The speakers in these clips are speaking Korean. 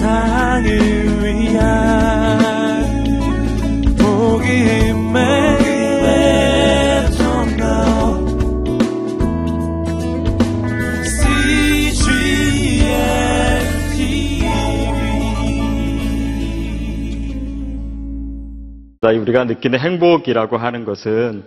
세상을 위한 복음의 우리가 느끼는 행복이라고 하는 것은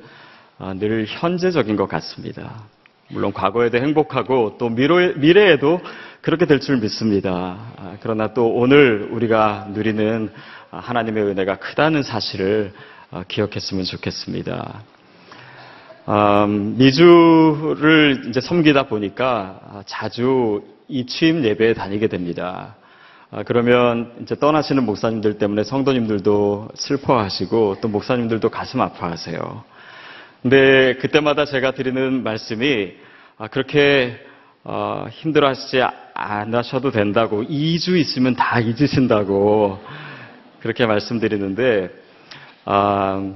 아, 늘 현재적인 것 같습니다. 물론 과거에도 행복하고 또 미래, 미래에도 그렇게 될 줄 믿습니다. 아, 그러나 또 오늘 우리가 누리는 아, 하나님의 은혜가 크다는 사실을 아, 기억했으면 좋겠습니다. 음, 미주를 이제 섬기다 보니까 아, 자주 이 취임 예배에 다니게 됩니다. 아, 그러면 이제 떠나시는 목사님들 때문에 성도님들도 슬퍼하시고 또 목사님들도 가슴 아파하세요. 근데 그때마다 제가 드리는 말씀이 아, 그렇게 어, 힘들어하시지 않으셔도 된다고 2주 있으면 다 잊으신다고 그렇게 말씀드리는데 아,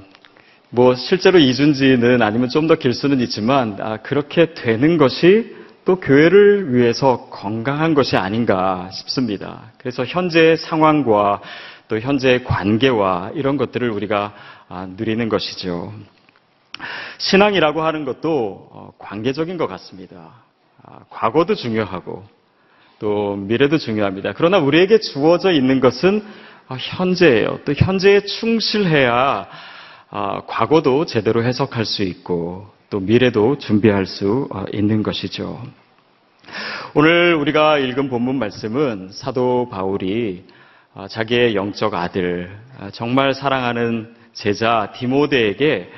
뭐 실제로 2주인지는 아니면 좀 더 길 수는 있지만 아, 그렇게 되는 것이 또 교회를 위해서 건강한 것이 아닌가 싶습니다. 그래서 현재의 상황과 또 현재의 관계와 이런 것들을 우리가 아, 누리는 것이죠. 신앙이라고 하는 것도 어, 관계적인 것 같습니다. 아, 과거도 중요하고 또 미래도 중요합니다. 그러나 우리에게 주어져 있는 것은 어, 현재예요. 또 현재에 충실해야 아, 과거도 제대로 해석할 수 있고 또 미래도 준비할 수 어, 있는 것이죠. 오늘 우리가 읽은 본문 말씀은 사도 바울이 아, 자기의 영적 아들, 아, 정말 사랑하는 제자 디모데에게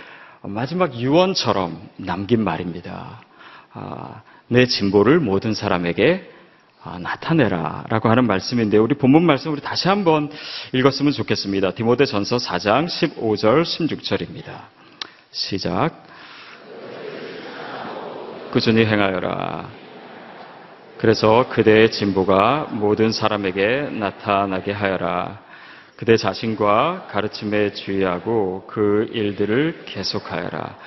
마지막 유언처럼 남긴 말입니다. 아, 내 진보를 모든 사람에게 아, 나타내라 라고 하는 말씀인데 우리 본문 말씀 우리 다시 한번 읽었으면 좋겠습니다. 디모데 전서 4장 15절 16절입니다. 시작. 꾸준히 행하여라. 그래서 그대의 진보가 모든 사람에게 나타나게 하여라. 그대 자신과 가르침에 주의하고 그 일들을 계속하여라.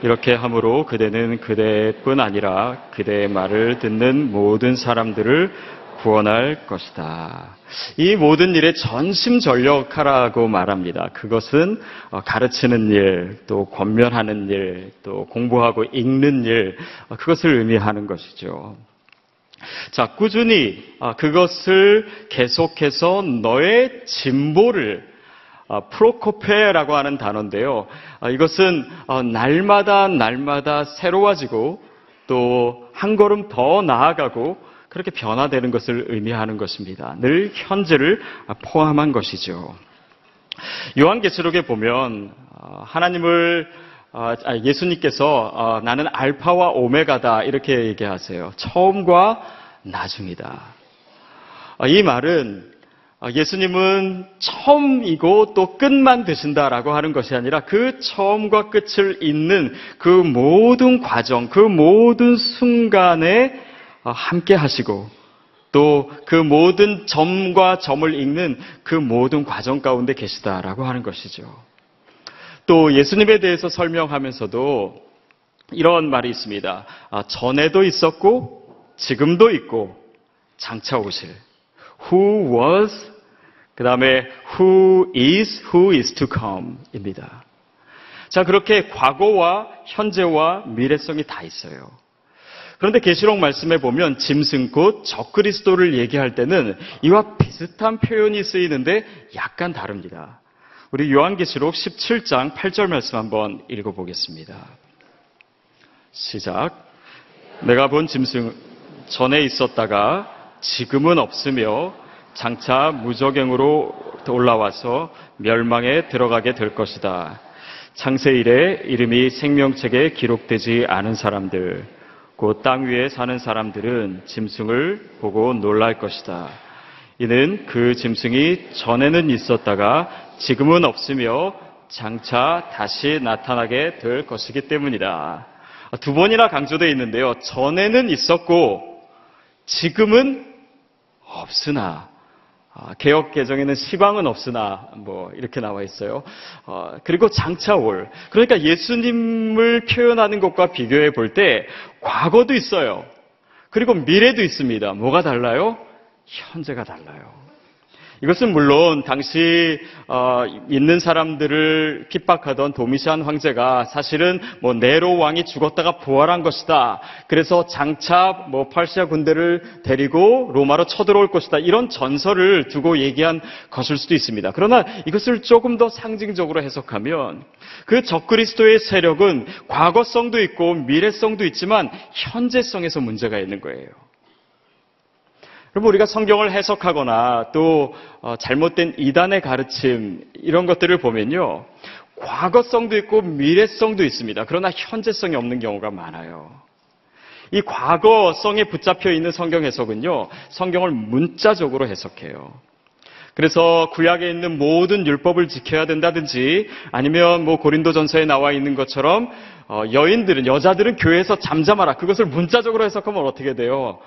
이렇게 함으로 그대는 그대뿐 아니라 그대의 말을 듣는 모든 사람들을 구원할 것이다. 이 모든 일에 전심전력하라고 말합니다. 그것은 어, 가르치는 일, 또 권면하는 일, 또 공부하고 읽는 일, 어, 그것을 의미하는 것이죠. 자, 꾸준히 아, 그것을 계속해서 너의 진보를 아, 프로코페라고 하는 단어인데요. 아, 이것은 어, 날마다 날마다 새로워지고 또 한 걸음 더 나아가고 그렇게 변화되는 것을 의미하는 것입니다. 늘 현재를 포함한 것이죠. 요한계시록에 보면 어, 하나님을 어, 예수님께서 어, 나는 알파와 오메가다 이렇게 얘기하세요. 처음과 나중이다. 어, 이 말은 예수님은 처음이고 또 끝만 되신다라고 하는 것이 아니라 그 처음과 끝을 잇는 그 모든 과정, 그 모든 순간에 함께 하시고 또 그 모든 점과 점을 읽는 그 모든 과정 가운데 계시다라고 하는 것이죠. 또 예수님에 대해서 설명하면서도 이런 말이 있습니다. 아, 전에도 있었고 지금도 있고 장차 오실 who was 그 다음에 who is, who is to come입니다. 자 그렇게 과거와 현재와 미래성이 다 있어요. 그런데 계시록 말씀에 보면 짐승 곧 적그리스도를 얘기할 때는 이와 비슷한 표현이 쓰이는데 약간 다릅니다. 우리 요한계시록 17장 8절 말씀 한번 읽어보겠습니다. 시작. 내가 본 짐승 전에 있었다가 지금은 없으며 장차 무적행으로 올라와서 멸망에 들어가게 될 것이다. 창세 이래 이름이 생명책에 기록되지 않은 사람들, 곧 땅 위에 사는 사람들은 짐승을 보고 놀랄 것이다. 이는 그 짐승이 전에는 있었다가 지금은 없으며 장차 다시 나타나게 될 것이기 때문이다. 두 번이나 강조되어 있는데요. 전에는 있었고 지금은 없으나 아, 개혁 개정에는 시방은 없으나 뭐 이렇게 나와 있어요. 어, 그리고 장차 올 그러니까 예수님을 표현하는 것과 비교해 볼 때 과거도 있어요. 그리고 미래도 있습니다. 뭐가 달라요? 현재가 달라요. 이것은 물론 당시 어, 있는 사람들을 핍박하던 도미시안 황제가 사실은 뭐 네로 왕이 죽었다가 부활한 것이다. 그래서 장차 뭐 팔시아 군대를 데리고 로마로 쳐들어올 것이다. 이런 전설을 두고 얘기한 것일 수도 있습니다. 그러나 이것을 조금 더 상징적으로 해석하면 그 적그리스도의 세력은 과거성도 있고 미래성도 있지만 현재성에서 문제가 있는 거예요. 여러분 우리가 성경을 해석하거나 또 어, 잘못된 이단의 가르침 이런 것들을 보면요. 과거성도 있고 미래성도 있습니다. 그러나 현재성이 없는 경우가 많아요. 이 과거성에 붙잡혀 있는 성경 해석은요. 성경을 문자적으로 해석해요. 그래서 구약에 있는 모든 율법을 지켜야 된다든지 아니면 뭐 고린도전서에 나와 있는 것처럼 어, 여인들은 여자들은 교회에서 잠잠하라 그것을 문자적으로 해석하면 어떻게 돼요?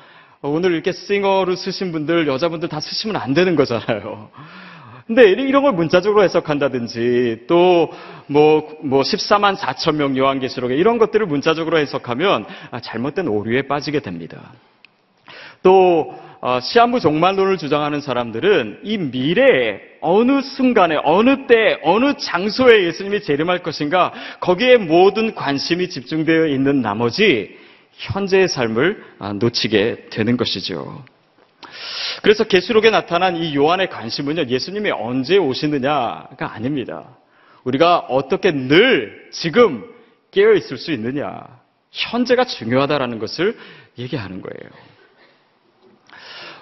어, 오늘 이렇게 싱어로 쓰신 분들, 여자분들 다 쓰시면 안 되는 거잖아요. 근데 이런 걸 문자적으로 해석한다든지 또 뭐, 뭐 14만 4천 명 요한계시록에 이런 것들을 문자적으로 해석하면 아, 잘못된 오류에 빠지게 됩니다. 또 어, 시한부 종말론을 주장하는 사람들은 이 미래에 어느 순간에 어느 때 어느 장소에 예수님이 재림할 것인가 거기에 모든 관심이 집중되어 있는 나머지 현재의 삶을 아, 놓치게 되는 것이죠. 그래서 계시록에 나타난 이 요한의 관심은요, 예수님이 언제 오시느냐가 아닙니다. 우리가 어떻게 늘 지금 깨어 있을 수 있느냐, 현재가 중요하다라는 것을 얘기하는 거예요.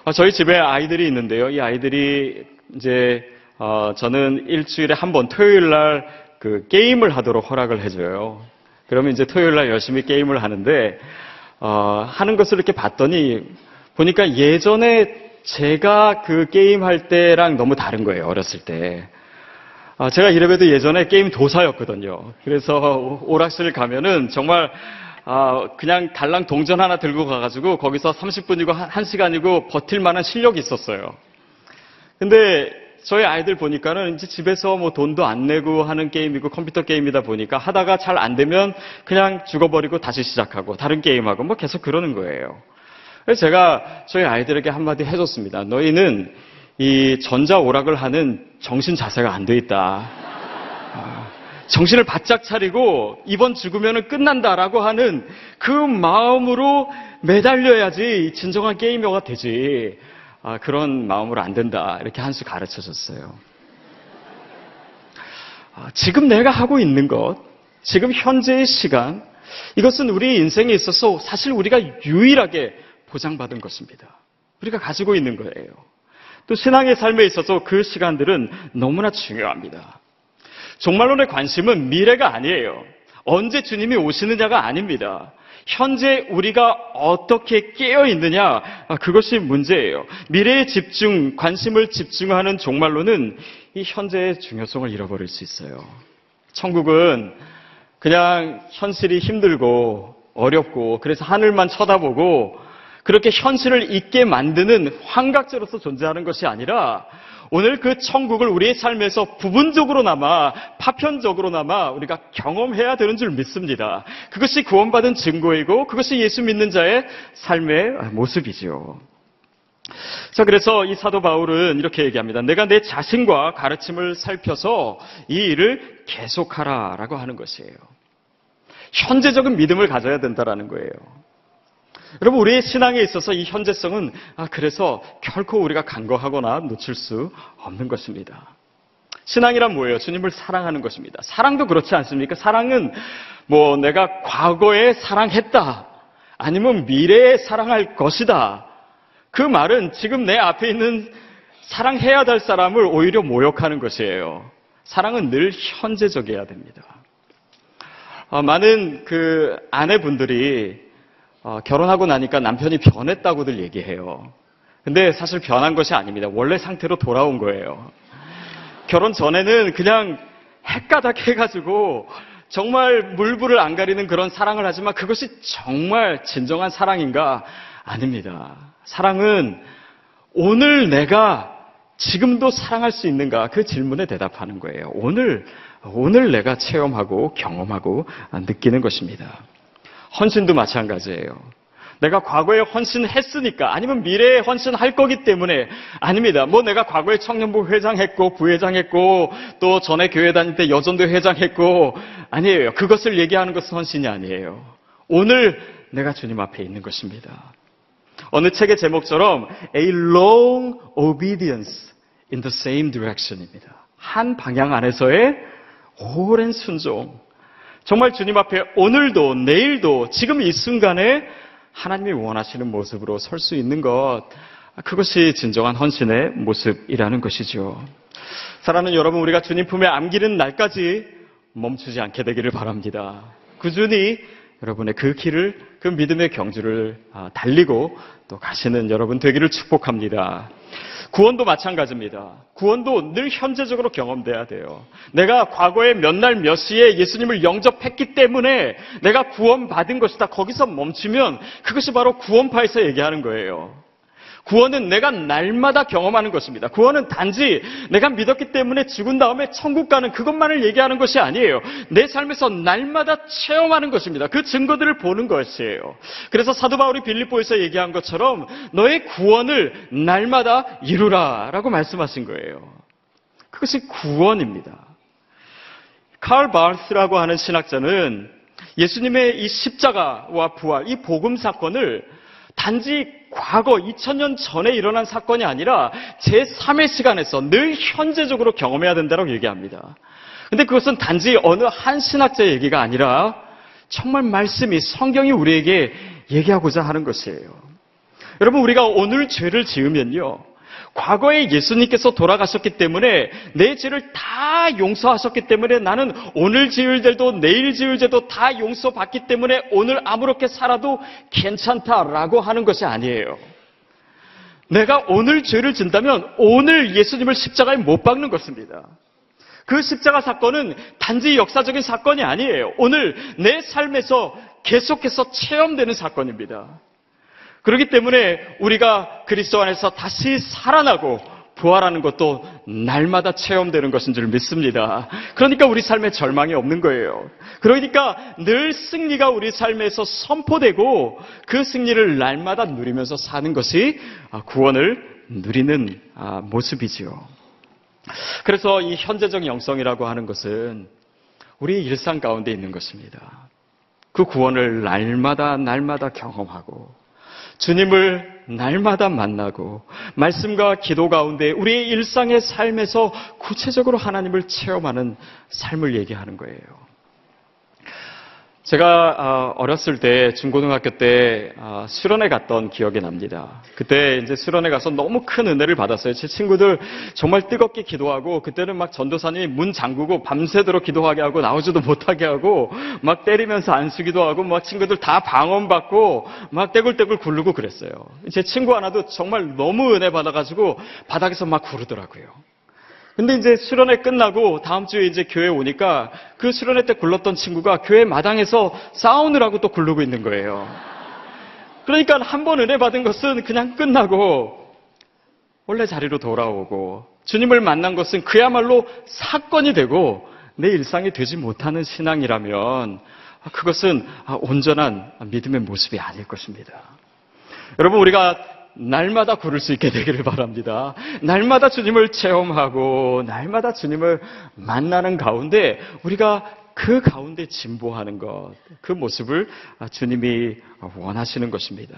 어, 저희 집에 아이들이 있는데요. 이 아이들이 이제 어, 저는 일주일에 한 번 토요일 날 그 게임을 하도록 허락을 해줘요. 그러면 이제 토요일 날 열심히 게임을 하는데 어, 하는 것을 이렇게 봤더니 보니까 예전에 제가 그 게임 할 때랑 너무 다른 거예요. 어렸을 때. 아, 제가 이래봬도 예전에 게임 도사였거든요. 그래서 오락실 가면은 정말 아, 그냥 달랑 동전 하나 들고 가가지고 거기서 30분이고 1시간이고 버틸 만한 실력이 있었어요. 근데 저희 아이들 보니까는 이제 집에서 뭐 돈도 안 내고 하는 게임이고 컴퓨터 게임이다 보니까 하다가 잘 안 되면 그냥 죽어버리고 다시 시작하고 다른 게임하고 뭐 계속 그러는 거예요. 그래서 제가 저희 아이들에게 한마디 해줬습니다. 너희는 이 전자 오락을 하는 정신 자세가 안 돼 있다. 아, 정신을 바짝 차리고 이번 죽으면 끝난다라고 하는 그 마음으로 매달려야지 진정한 게이머가 되지. 아, 그런 마음으로 안 된다. 이렇게 한 수 가르쳐 줬어요. 아, 지금 내가 하고 있는 것, 지금 현재의 시간, 이것은 우리 인생에 있어서 사실 우리가 유일하게 보장받은 것입니다. 우리가 가지고 있는 거예요. 또 신앙의 삶에 있어서 그 시간들은 너무나 중요합니다. 종말론의 관심은 미래가 아니에요. 언제 주님이 오시느냐가 아닙니다. 현재 우리가 어떻게 깨어 있느냐, 아, 그것이 문제예요. 미래에 집중, 관심을 집중하는 종말로는 이 현재의 중요성을 잃어버릴 수 있어요. 천국은 그냥 현실이 힘들고 어렵고 그래서 하늘만 쳐다보고 그렇게 현실을 잊게 만드는 환각제로서 존재하는 것이 아니라 오늘 그 천국을 우리의 삶에서 부분적으로나마 파편적으로나마 우리가 경험해야 되는 줄 믿습니다. 그것이 구원받은 증거이고 그것이 예수 믿는 자의 삶의 모습이죠. 자, 그래서 이 사도 바울은 이렇게 얘기합니다. 내가 내 자신과 가르침을 살펴서 이 일을 계속하라 라고 하는 것이에요. 현재적인 믿음을 가져야 된다라는 거예요. 여러분, 우리의 신앙에 있어서 이 현재성은, 아, 그래서 결코 우리가 간과하거나 놓칠 수 없는 것입니다. 신앙이란 뭐예요? 주님을 사랑하는 것입니다. 사랑도 그렇지 않습니까? 사랑은 뭐 내가 과거에 사랑했다. 아니면 미래에 사랑할 것이다. 그 말은 지금 내 앞에 있는 사랑해야 될 사람을 오히려 모욕하는 것이에요. 사랑은 늘 현재적이어야 됩니다. 어, 많은 그 아내분들이 어, 결혼하고 나니까 남편이 변했다고들 얘기해요. 근데 사실 변한 것이 아닙니다. 원래 상태로 돌아온 거예요. 결혼 전에는 그냥 헷가닥 해가지고 정말 물불을 안 가리는 그런 사랑을 하지만 그것이 정말 진정한 사랑인가? 아닙니다. 사랑은 오늘 내가 지금도 사랑할 수 있는가? 그 질문에 대답하는 거예요. 오늘, 오늘 내가 체험하고 경험하고 느끼는 것입니다. 헌신도 마찬가지예요. 내가 과거에 헌신했으니까 아니면 미래에 헌신할 거기 때문에 아닙니다. 뭐 내가 과거에 청년부 회장했고 부회장했고 또 전에 교회 다닐 때 여전도 회장했고 아니에요. 그것을 얘기하는 것은 헌신이 아니에요. 오늘 내가 주님 앞에 있는 것입니다. 어느 책의 제목처럼 A long obedience in the same direction입니다. 한 방향 안에서의 오랜 순종. 정말 주님 앞에 오늘도 내일도 지금 이 순간에 하나님이 원하시는 모습으로 설 수 있는 것. 그것이 진정한 헌신의 모습이라는 것이죠. 사랑하는 여러분, 우리가 주님 품에 안기는 날까지 멈추지 않게 되기를 바랍니다. 꾸준히 여러분의 그 길을, 그 믿음의 경주를 아, 달리고 또 가시는 여러분 되기를 축복합니다. 구원도 마찬가지입니다. 구원도 늘 현재적으로 경험돼야 돼요. 내가 과거에 몇 날 몇 시에 예수님을 영접했기 때문에 내가 구원받은 것이다. 거기서 멈추면 그것이 바로 구원파에서 얘기하는 거예요. 구원은 내가 날마다 경험하는 것입니다. 구원은 단지 내가 믿었기 때문에 죽은 다음에 천국 가는 그것만을 얘기하는 것이 아니에요. 내 삶에서 날마다 체험하는 것입니다. 그 증거들을 보는 것이에요. 그래서 사도 바울이 빌립보에서 얘기한 것처럼 너의 구원을 날마다 이루라라고 말씀하신 거예요. 그것이 구원입니다. 칼 바르스라고 하는 신학자는 예수님의 이 십자가와 부활, 이 복음 사건을 단지 과거 2000년 전에 일어난 사건이 아니라 제3의 시간에서 늘 현재적으로 경험해야 된다고 얘기합니다. 근데 그것은 단지 어느 한 신학자의 얘기가 아니라 정말 말씀이 성경이 우리에게 얘기하고자 하는 것이에요. 여러분 우리가 오늘 죄를 지으면요. 과거에 예수님께서 돌아가셨기 때문에 내 죄를 다 용서하셨기 때문에 나는 오늘 지을 죄도 내일 지을 죄도 다 용서받기 때문에 오늘 아무렇게 살아도 괜찮다라고 하는 것이 아니에요. 내가 오늘 죄를 진다면 오늘 예수님을 십자가에 못 박는 것입니다. 그 십자가 사건은 단지 역사적인 사건이 아니에요. 오늘 내 삶에서 계속해서 체험되는 사건입니다. 그렇기 때문에 우리가 그리스도 안에서 다시 살아나고 부활하는 것도 날마다 체험되는 것인 줄 믿습니다. 그러니까 우리 삶에 절망이 없는 거예요. 그러니까 늘 승리가 우리 삶에서 선포되고 그 승리를 날마다 누리면서 사는 것이 구원을 누리는 모습이지요. 그래서 이 현재적 영성이라고 하는 것은 우리 일상 가운데 있는 것입니다. 그 구원을 날마다 날마다 경험하고 주님을 날마다 만나고 말씀과 기도 가운데 우리의 일상의 삶에서 구체적으로 하나님을 체험하는 삶을 얘기하는 거예요. 제가 어렸을 때 중고등학교 때 수련회 갔던 기억이 납니다. 그때 이제 수련회 가서 너무 큰 은혜를 받았어요. 제 친구들 정말 뜨겁게 기도하고 그때는 막 전도사님이 문 잠그고 밤새도록 기도하게 하고 나오지도 못하게 하고 막 때리면서 안수기도 하고 막 친구들 다 방언 받고 막 떼굴떼굴 굴르고 그랬어요. 제 친구 하나도 정말 너무 은혜 받아가지고 바닥에서 막 구르더라고요. 근데 이제 수련회 끝나고 다음 주에 이제 교회 오니까 그 수련회 때 굴렀던 친구가 교회 마당에서 사우느라고 또 굴르고 있는 거예요. 그러니까 한 번 은혜 받은 것은 그냥 끝나고 원래 자리로 돌아오고 주님을 만난 것은 그야말로 사건이 되고 내 일상이 되지 못하는 신앙이라면 그것은 온전한 믿음의 모습이 아닐 것입니다. 여러분 우리가 날마다 구를 수 있게 되기를 바랍니다. 날마다 주님을 체험하고 날마다 주님을 만나는 가운데 우리가 그 가운데 진보하는 것, 그 모습을 주님이 원하시는 것입니다.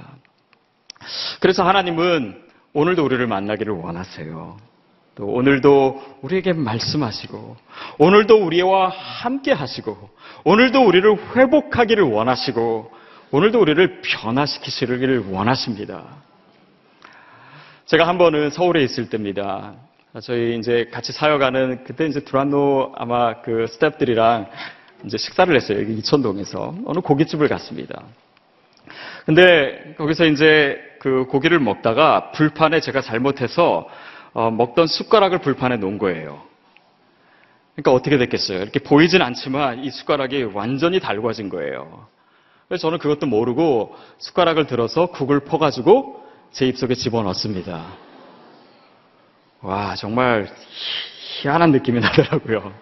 그래서 하나님은 오늘도 우리를 만나기를 원하세요. 또 오늘도 우리에게 말씀하시고, 오늘도 우리와 함께 하시고, 오늘도 우리를 회복하기를 원하시고, 오늘도 우리를 변화시키시기를 원하십니다. 제가 한 번은 서울에 있을 때입니다. 저희 이제 같이 사역하는 그때 이제 두란노 아마 그 스태프들이랑 이제 식사를 했어요. 여기 이천동에서 어느 고깃집을 갔습니다. 근데 거기서 이제 그 고기를 먹다가 불판에 제가 잘못해서 어 먹던 숟가락을 불판에 놓은 거예요. 그러니까 어떻게 됐겠어요? 이렇게 보이진 않지만 이 숟가락이 완전히 달궈진 거예요. 그래서 저는 그것도 모르고 숟가락을 들어서 국을 퍼가지고 제 입속에 집어넣습니다. 와, 정말 희한한 느낌이 나더라고요.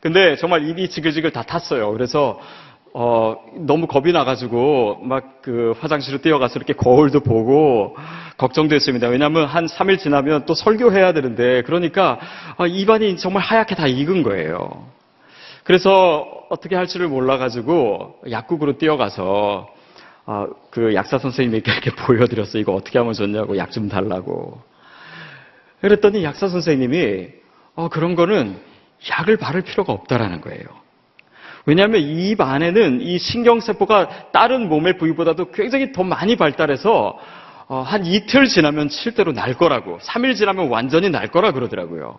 근데 정말 입이 지글지글 다 탔어요. 그래서 어, 너무 겁이 나가지고 막 그 화장실로 뛰어가서 이렇게 거울도 보고 걱정됐습니다. 왜냐하면 한 3일 지나면 또 설교해야 되는데 그러니까 아, 입안이 정말 하얗게 다 익은 거예요. 그래서 어떻게 할지를 몰라가지고 약국으로 뛰어가서 아, 그 약사 선생님에게 이렇게 보여드렸어요. 이거 어떻게 하면 좋냐고 약 좀 달라고. 그랬더니 약사 선생님이 어, 그런 거는 약을 바를 필요가 없다라는 거예요. 왜냐하면 입 안에는 이 신경세포가 다른 몸의 부위보다도 굉장히 더 많이 발달해서 어, 한 이틀 지나면 실대로 날 거라고, 3일 지나면 완전히 날 거라 그러더라고요.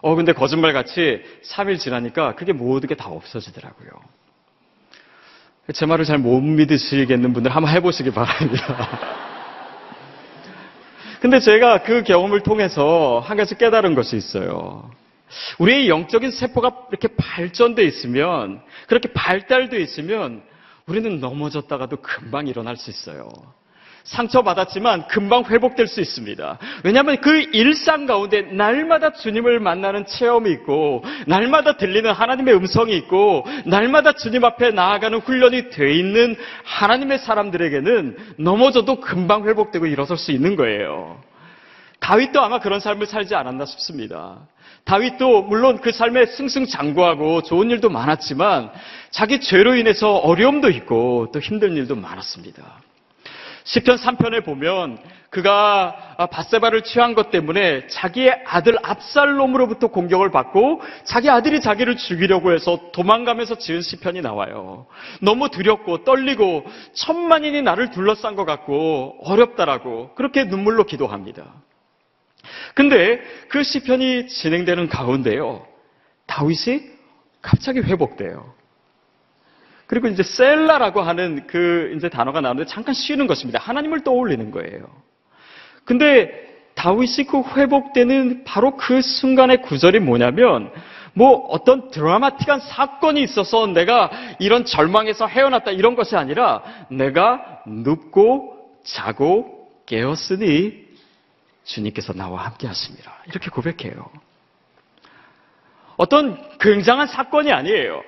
어, 근데 거짓말같이 3일 지나니까 그게 모든 게 다 없어지더라고요. 제 말을 잘 못 믿으시겠는 분들 한번 해보시기 바랍니다. 근데 제가 그 경험을 통해서 한 가지 깨달은 것이 있어요. 우리의 영적인 세포가 이렇게 발전돼 있으면, 그렇게 발달돼 있으면, 우리는 넘어졌다가도 금방 일어날 수 있어요. 상처받았지만 금방 회복될 수 있습니다. 왜냐하면 그 일상 가운데 날마다 주님을 만나는 체험이 있고, 날마다 들리는 하나님의 음성이 있고, 날마다 주님 앞에 나아가는 훈련이 돼 있는 하나님의 사람들에게는 넘어져도 금방 회복되고 일어설 수 있는 거예요. 다윗도 아마 그런 삶을 살지 않았나 싶습니다. 다윗도 물론 그 삶에 승승장구하고 좋은 일도 많았지만 자기 죄로 인해서 어려움도 있고 또 힘든 일도 많았습니다. 시편 3편에 보면 그가 바세바를 취한 것 때문에 자기의 아들 압살롬으로부터 공격을 받고 자기 아들이 자기를 죽이려고 해서 도망가면서 지은 시편이 나와요. 너무 두렵고 떨리고 천만인이 나를 둘러싼 것 같고 어렵다라고 그렇게 눈물로 기도합니다. 근데 그 시편이 진행되는 가운데요. 다윗이 갑자기 회복돼요. 그리고 이제 셀라라고 하는 그 이제 단어가 나오는데 잠깐 쉬는 것입니다. 하나님을 떠올리는 거예요. 근데 다윗이 그 회복되는 바로 그 순간의 구절이 뭐냐면 뭐 어떤 드라마틱한 사건이 있어서 내가 이런 절망에서 헤어났다 이런 것이 아니라 내가 눕고 자고 깨었으니 주님께서 나와 함께 하십니다. 이렇게 고백해요. 어떤 굉장한 사건이 아니에요.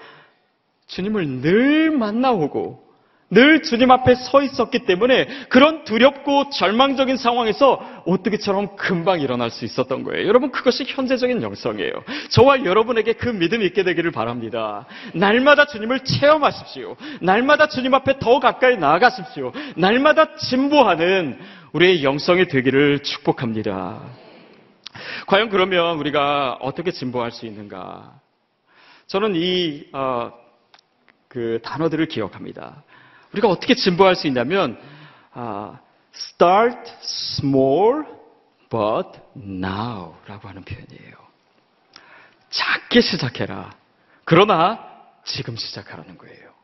주님을 늘 만나오고 늘 주님 앞에 서 있었기 때문에 그런 두렵고 절망적인 상황에서 오뜨기처럼 금방 일어날 수 있었던 거예요. 여러분 그것이 현재적인 영성이에요. 저와 여러분에게 그 믿음이 있게 되기를 바랍니다. 날마다 주님을 체험하십시오. 날마다 주님 앞에 더 가까이 나아가십시오. 날마다 진보하는 우리의 영성이 되기를 축복합니다. 과연 그러면 우리가 어떻게 진보할 수 있는가? 저는 이 어, 그 단어들을 기억합니다. 우리가 어떻게 진보할 수 있냐면 아, start small but now라고 하는 표현이에요. 작게 시작해라. 그러나 지금 시작하라는 거예요.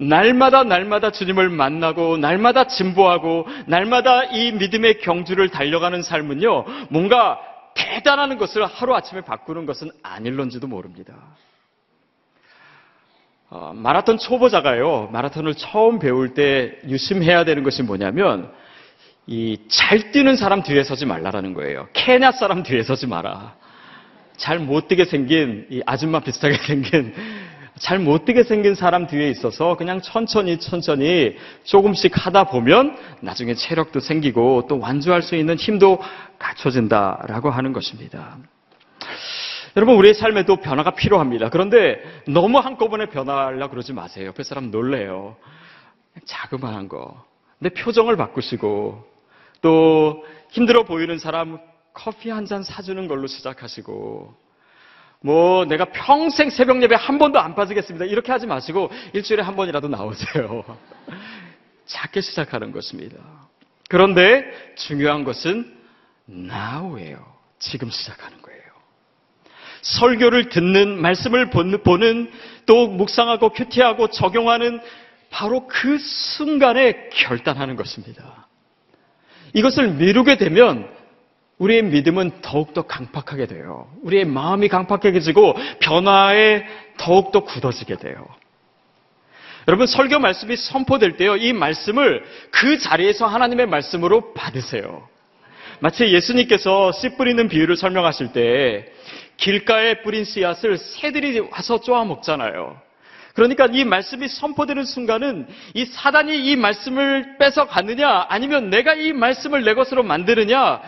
날마다 날마다 주님을 만나고 날마다 진보하고 날마다 이 믿음의 경주를 달려가는 삶은요. 뭔가 대단한 것을 하루아침에 바꾸는 것은 아닐런지도 모릅니다. 어, 마라톤 초보자가요, 마라톤을 처음 배울 때 유심해야 되는 것이 뭐냐면, 이 잘 뛰는 사람 뒤에 서지 말라라는 거예요. 케냐 사람 뒤에 서지 마라. 잘못 뛰게 생긴, 이 아줌마 비슷하게 생긴, 잘못 뛰게 생긴 사람 뒤에 있어서 그냥 천천히 천천히 조금씩 하다 보면 나중에 체력도 생기고 또 완주할 수 있는 힘도 갖춰진다라고 하는 것입니다. 여러분, 우리의 삶에도 변화가 필요합니다. 그런데 너무 한꺼번에 변화하려 그러지 마세요. 옆에 사람 놀래요. 자그마한 거. 내 표정을 바꾸시고, 또 힘들어 보이는 사람 커피 한 잔 사주는 걸로 시작하시고, 뭐 내가 평생 새벽 예배 한 번도 안 빠지겠습니다. 이렇게 하지 마시고 일주일에 한 번이라도 나오세요. 작게 시작하는 것입니다. 그런데 중요한 것은 now예요. 지금 시작하는. 설교를 듣는 말씀을 보는 또 묵상하고 큐티하고 적용하는 바로 그 순간에 결단하는 것입니다. 이것을 미루게 되면 우리의 믿음은 더욱더 강팍하게 돼요. 우리의 마음이 강팍해지고 변화에 더욱더 굳어지게 돼요. 여러분 설교 말씀이 선포될 때요. 이 말씀을 그 자리에서 하나님의 말씀으로 받으세요. 마치 예수님께서 씨 뿌리는 비유를 설명하실 때 길가에 뿌린 씨앗을 새들이 와서 쪼아 먹잖아요. 그러니까 이 말씀이 선포되는 순간은 이 사단이 이 말씀을 뺏어 가느냐 아니면 내가 이 말씀을 내 것으로 만드느냐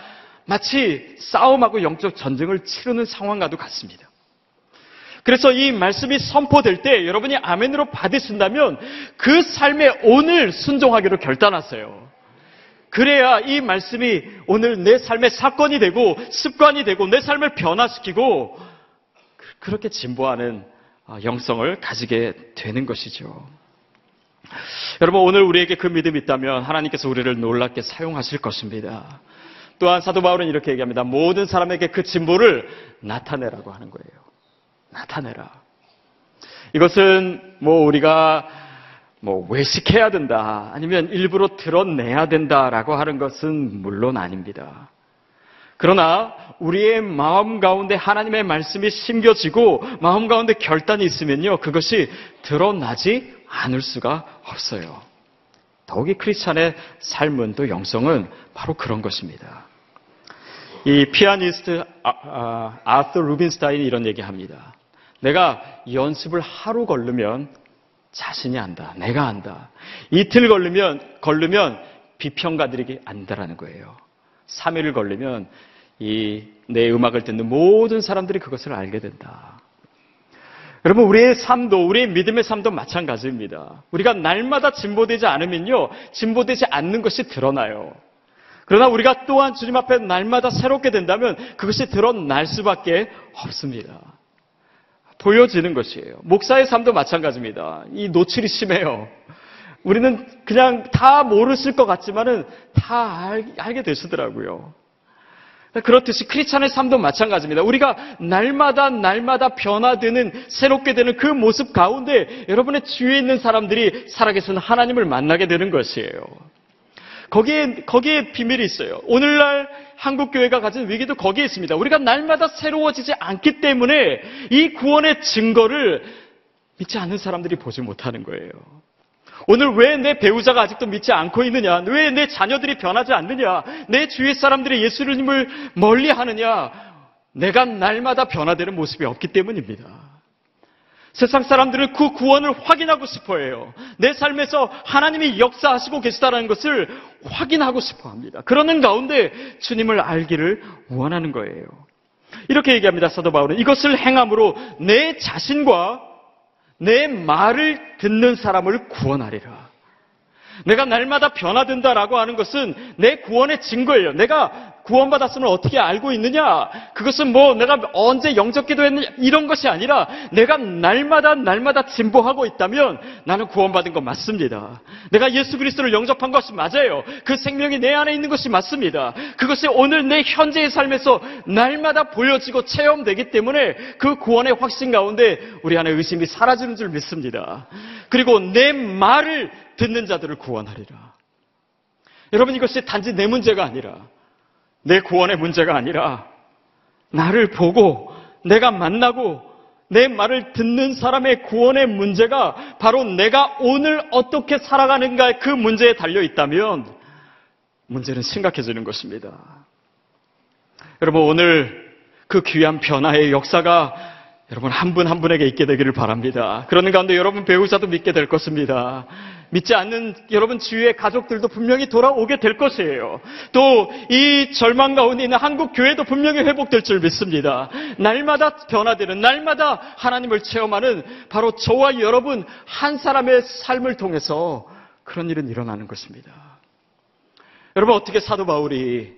마치 싸움하고 영적 전쟁을 치르는 상황과도 같습니다. 그래서 이 말씀이 선포될 때 여러분이 아멘으로 받으신다면 그 삶에 오늘 순종하기로 결단하세요. 그래야 이 말씀이 오늘 내 삶의 사건이 되고 습관이 되고 내 삶을 변화시키고 그렇게 진보하는 어, 영성을 가지게 되는 것이죠. 여러분 오늘 우리에게 그 믿음이 있다면 하나님께서 우리를 놀랍게 사용하실 것입니다. 또한 사도 바울은 이렇게 얘기합니다. 모든 사람에게 그 진보를 나타내라고 하는 거예요. 나타내라. 이것은 뭐 우리가 뭐 외식해야 된다 아니면 일부러 드러내야 된다라고 하는 것은 물론 아닙니다. 그러나 우리의 마음 가운데 하나님의 말씀이 심겨지고 마음 가운데 결단이 있으면요 그것이 드러나지 않을 수가 없어요. 더욱이 크리스찬의 삶은 또 영성은 바로 그런 것입니다. 이 피아니스트 아, 아, 서 루빈스타인이 이런 얘기합니다. 내가 연습을 하루 걸르면 자신이 안다. 내가 안다. 이틀 걸리면 걸르면 비평가들에게 안다라는 거예요. 3일을 걸리면 이 내 음악을 듣는 모든 사람들이 그것을 알게 된다. 여러분 우리의 삶도 우리의 믿음의 삶도 마찬가지입니다. 우리가 날마다 진보되지 않으면요 진보되지 않는 것이 드러나요. 그러나 우리가 또한 주님 앞에 날마다 새롭게 된다면 그것이 드러날 수밖에 없습니다. 보여지는 것이에요. 목사의 삶도 마찬가지입니다. 이 노출이 심해요. 우리는 그냥 다 모르실 것 같지만은 다 알, 알게 되시더라고요. 그렇듯이 크리스찬의 삶도 마찬가지입니다. 우리가 날마다 날마다 변화되는 새롭게 되는 그 모습 가운데 여러분의 주위에 있는 사람들이 살아계신 하나님을 만나게 되는 것이에요. 거기에 거기에 비밀이 있어요. 오늘날 한국 교회가 가진 위기도 거기에 있습니다. 우리가 날마다 새로워지지 않기 때문에 이 구원의 증거를 믿지 않는 사람들이 보지 못하는 거예요. 오늘 왜 내 배우자가 아직도 믿지 않고 있느냐? 왜 내 자녀들이 변하지 않느냐? 내 주위 사람들이 예수님을 멀리 하느냐? 내가 날마다 변화되는 모습이 없기 때문입니다. 세상 사람들은 그 구원을 확인하고 싶어 해요. 내 삶에서 하나님이 역사하시고 계시다는 것을 확인하고 싶어 합니다. 그러는 가운데 주님을 알기를 원하는 거예요. 이렇게 얘기합니다. 사도 바울은 이것을 행함으로 내 자신과 내 말을 듣는 사람을 구원하리라. 내가 날마다 변화된다라고 하는 것은 내 구원의 증거예요. 내가 구원받았음을 어떻게 알고 있느냐? 그것은 뭐 내가 언제 영적 기도했느냐? 이런 것이 아니라 내가 날마다 날마다 진보하고 있다면 나는 구원받은 것 맞습니다. 내가 예수 그리스도를 영접한 것이 맞아요. 그 생명이 내 안에 있는 것이 맞습니다. 그것이 오늘 내 현재의 삶에서 날마다 보여지고 체험되기 때문에 그 구원의 확신 가운데 우리 안에 의심이 사라지는 줄 믿습니다. 그리고 내 말을 듣는 자들을 구원하리라. 여러분 이것이 단지 내 문제가 아니라 내 구원의 문제가 아니라 나를 보고 내가 만나고 내 말을 듣는 사람의 구원의 문제가 바로 내가 오늘 어떻게 살아가는가 그 문제에 달려 있다면 문제는 심각해지는 것입니다. 여러분 오늘 그 귀한 변화의 역사가 여러분 한 분한 분에게 있게 되기를 바랍니다. 그러는 가운데 여러분 배우자도 믿게 될 것입니다. 믿지 않는 여러분 주위의 가족들도 분명히 돌아오게 될 것이에요. 또 이 절망 가운데 있는 한국 교회도 분명히 회복될 줄 믿습니다. 날마다 변화되는 날마다 하나님을 체험하는 바로 저와 여러분 한 사람의 삶을 통해서 그런 일은 일어나는 것입니다. 여러분 어떻게 사도 바울이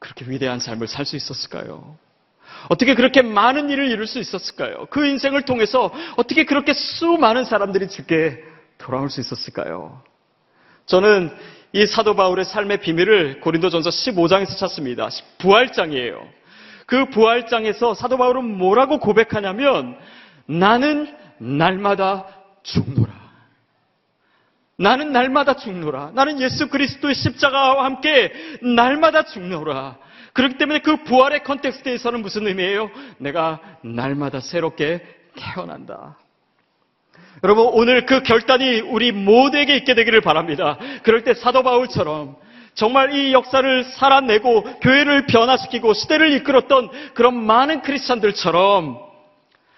그렇게 위대한 삶을 살 수 있었을까요? 어떻게 그렇게 많은 일을 이룰 수 있었을까요? 그 인생을 통해서 어떻게 그렇게 수많은 사람들이 주께 돌아올 수 있었을까요? 저는 이 사도 바울의 삶의 비밀을 고린도전서 15장에서 찾습니다. 부활장이에요. 그 부활장에서 사도 바울은 뭐라고 고백하냐면 나는 날마다 죽노라. 나는 날마다 죽노라. 나는 예수 그리스도의 십자가와 함께 날마다 죽노라. 그렇기 때문에 그 부활의 컨텍스트에서는 무슨 의미예요? 내가 날마다 새롭게 태어난다. 여러분 오늘 그 결단이 우리 모두에게 있게 되기를 바랍니다. 그럴 때 사도 바울처럼 정말 이 역사를 살아내고 교회를 변화시키고 시대를 이끌었던 그런 많은 크리스찬들처럼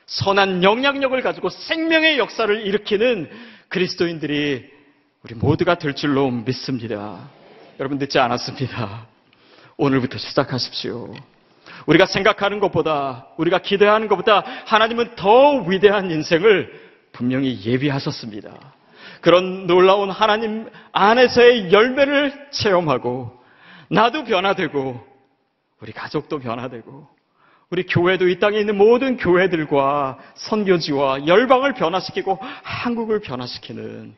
선한 영향력을 가지고 생명의 역사를 일으키는 그리스도인들이 우리 모두가 될 줄로 믿습니다. 여러분 늦지 않았습니다. 오늘부터 시작하십시오. 우리가 생각하는 것보다, 우리가 기대하는 것보다 하나님은 더 위대한 인생을 분명히 예비하셨습니다. 그런 놀라운 하나님 안에서의 열매를 체험하고, 나도 변화되고, 우리 가족도 변화되고, 우리 교회도 이 땅에 있는 모든 교회들과 선교지와 열방을 변화시키고 한국을 변화시키는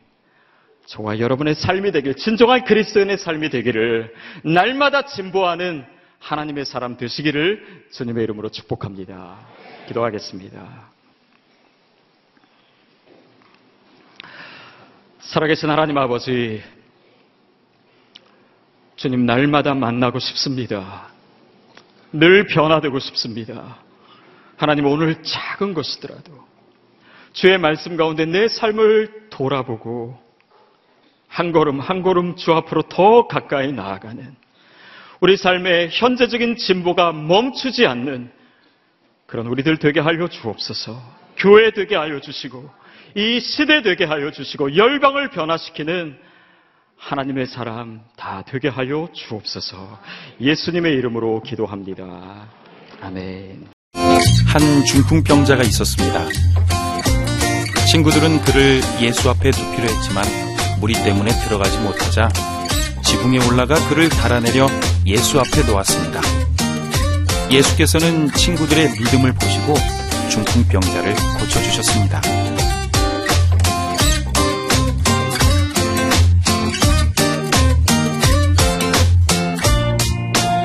저와 여러분의 삶이 되길, 진정한 그리스도인의 삶이 되기를 날마다 진보하는 하나님의 사람 되시기를 주님의 이름으로 축복합니다. 기도하겠습니다. 살아계신 하나님 아버지, 주님 날마다 만나고 싶습니다. 늘 변화되고 싶습니다. 하나님 오늘 작은 것이더라도 주의 말씀 가운데 내 삶을 돌아보고 한 걸음 한 걸음 주 앞으로 더 가까이 나아가는 우리 삶의 현재적인 진보가 멈추지 않는 그런 우리들 되게 하여 주옵소서. 교회 되게 하여 주시고 이 시대 되게 하여 주시고 열방을 변화시키는 하나님의 사람 다 되게 하여 주옵소서. 예수님의 이름으로 기도합니다. 아멘. 한 중풍병자가 있었습니다. 친구들은 그를 예수 앞에 두기로 했지만 무리 때문에 들어가지 못하자 지붕에 올라가 그를 달아내려 예수 앞에 놓았습니다. 예수께서는 친구들의 믿음을 보시고 중풍병자를 고쳐주셨습니다.